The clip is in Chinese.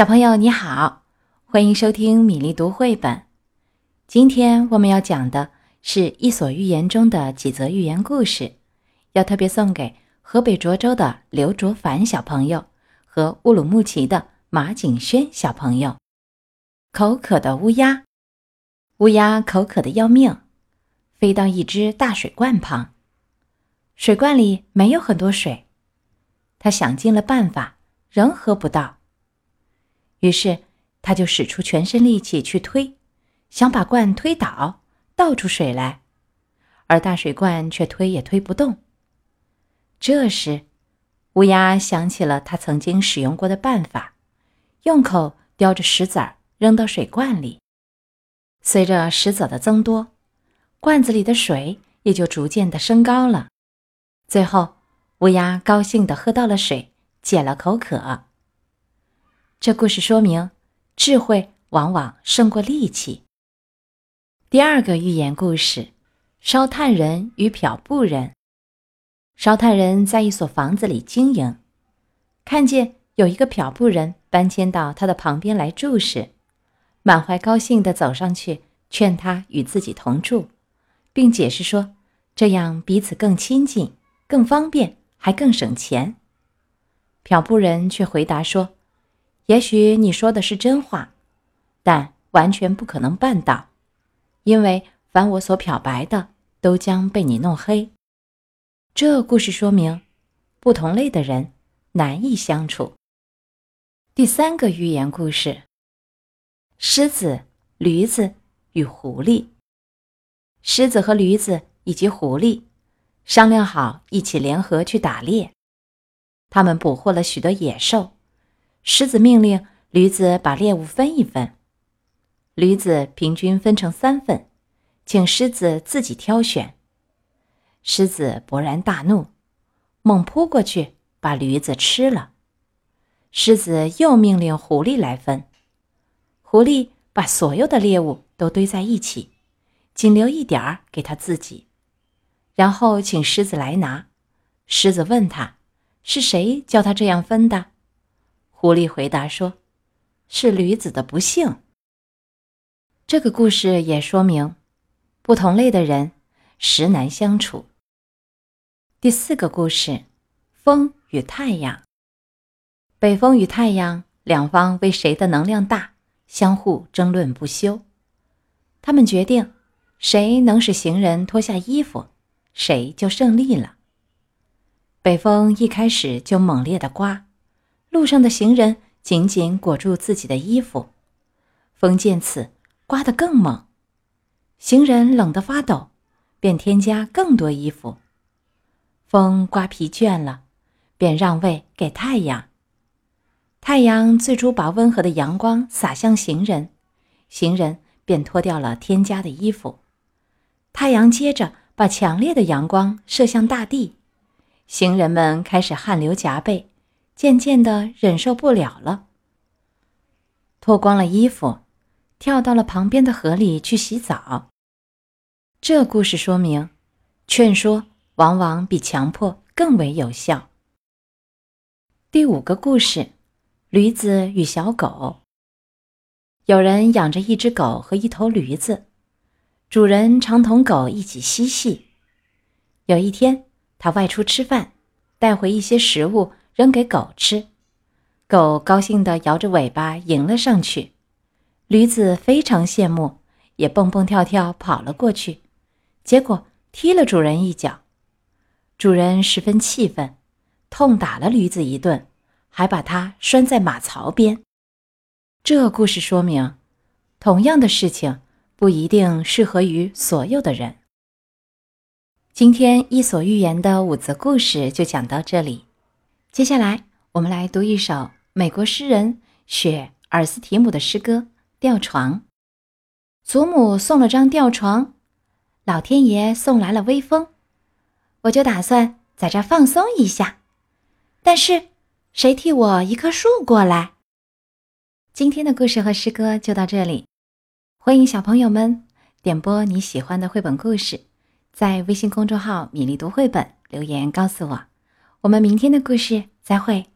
小朋友你好，欢迎收听米粒读绘本。今天我们要讲的是《伊索寓言》中的几则寓言故事，要特别送给河北涿州的刘卓凡小朋友和乌鲁木齐的马景轩小朋友。口渴的乌鸦，乌鸦口渴的要命，飞到一只大水罐旁，水罐里没有很多水，他想尽了办法，仍喝不到。于是，他就使出全身力气去推，想把罐推倒，倒出水来，而大水罐却推也推不动。这时，乌鸦想起了他曾经使用过的办法，用口叼着石子儿扔到水罐里。随着石子的增多，罐子里的水也就逐渐的升高了。最后，乌鸦高兴地喝到了水，解了口渴。这故事说明，智慧往往胜过力气。第二个寓言故事：烧炭人与漂布人。烧炭人在一所房子里经营，看见有一个漂布人搬迁到他的旁边来住时，满怀高兴地走上去劝他与自己同住，并解释说，这样彼此更亲近、更方便，还更省钱。漂布人却回答说。也许你说的是真话，但完全不可能办到，因为凡我所漂白的，都将被你弄黑。这故事说明，不同类的人难以相处。第三个寓言故事：狮子、驴子与狐狸。狮子和驴子以及狐狸商量好，一起联合去打猎。他们捕获了许多野兽。狮子命令驴子把猎物分一分，驴子平均分成三份，请狮子自己挑选。狮子勃然大怒，猛扑过去把驴子吃了。狮子又命令狐狸来分，狐狸把所有的猎物都堆在一起，仅留一点儿给他自己，然后请狮子来拿。狮子问他：“是谁教他这样分的？”狐狸回答说：“是驴子的不幸。”这个故事也说明，不同类的人实难相处。第四个故事：风与太阳。北风与太阳两方为谁的能量大，相互争论不休。他们决定，谁能使行人脱下衣服，谁就胜利了。北风一开始就猛烈的刮。路上的行人紧紧裹住自己的衣服，风见此刮得更猛，行人冷得发抖，便添加更多衣服。风刮疲倦了，便让位给太阳。太阳最初把温和的阳光洒向行人，行人便脱掉了添加的衣服。太阳接着把强烈的阳光射向大地，行人们开始汗流浃背。渐渐的忍受不了了，脱光了衣服，跳到了旁边的河里去洗澡。这故事说明，劝说往往比强迫更为有效。第五个故事：驴子与小狗。有人养着一只狗和一头驴子，主人常同狗一起嬉戏。有一天，他外出吃饭，带回一些食物。扔给狗吃，狗高兴地摇着尾巴迎了上去。驴子非常羡慕，也蹦蹦跳跳跑了过去，结果踢了主人一脚。主人十分气愤，痛打了驴子一顿，还把它拴在马槽边。这故事说明，同样的事情不一定适合于所有的人。今天《伊索寓言》的五则故事就讲到这里。接下来，我们来读一首美国诗人雪尔斯提姆的诗歌《吊床》。祖母送了张吊床，老天爷送来了微风，我就打算在这放松一下。但是，谁替我一棵树过来？今天的故事和诗歌就到这里，欢迎小朋友们点播你喜欢的绘本故事，在微信公众号“米粒读绘本”留言告诉我。我们明天的故事再会。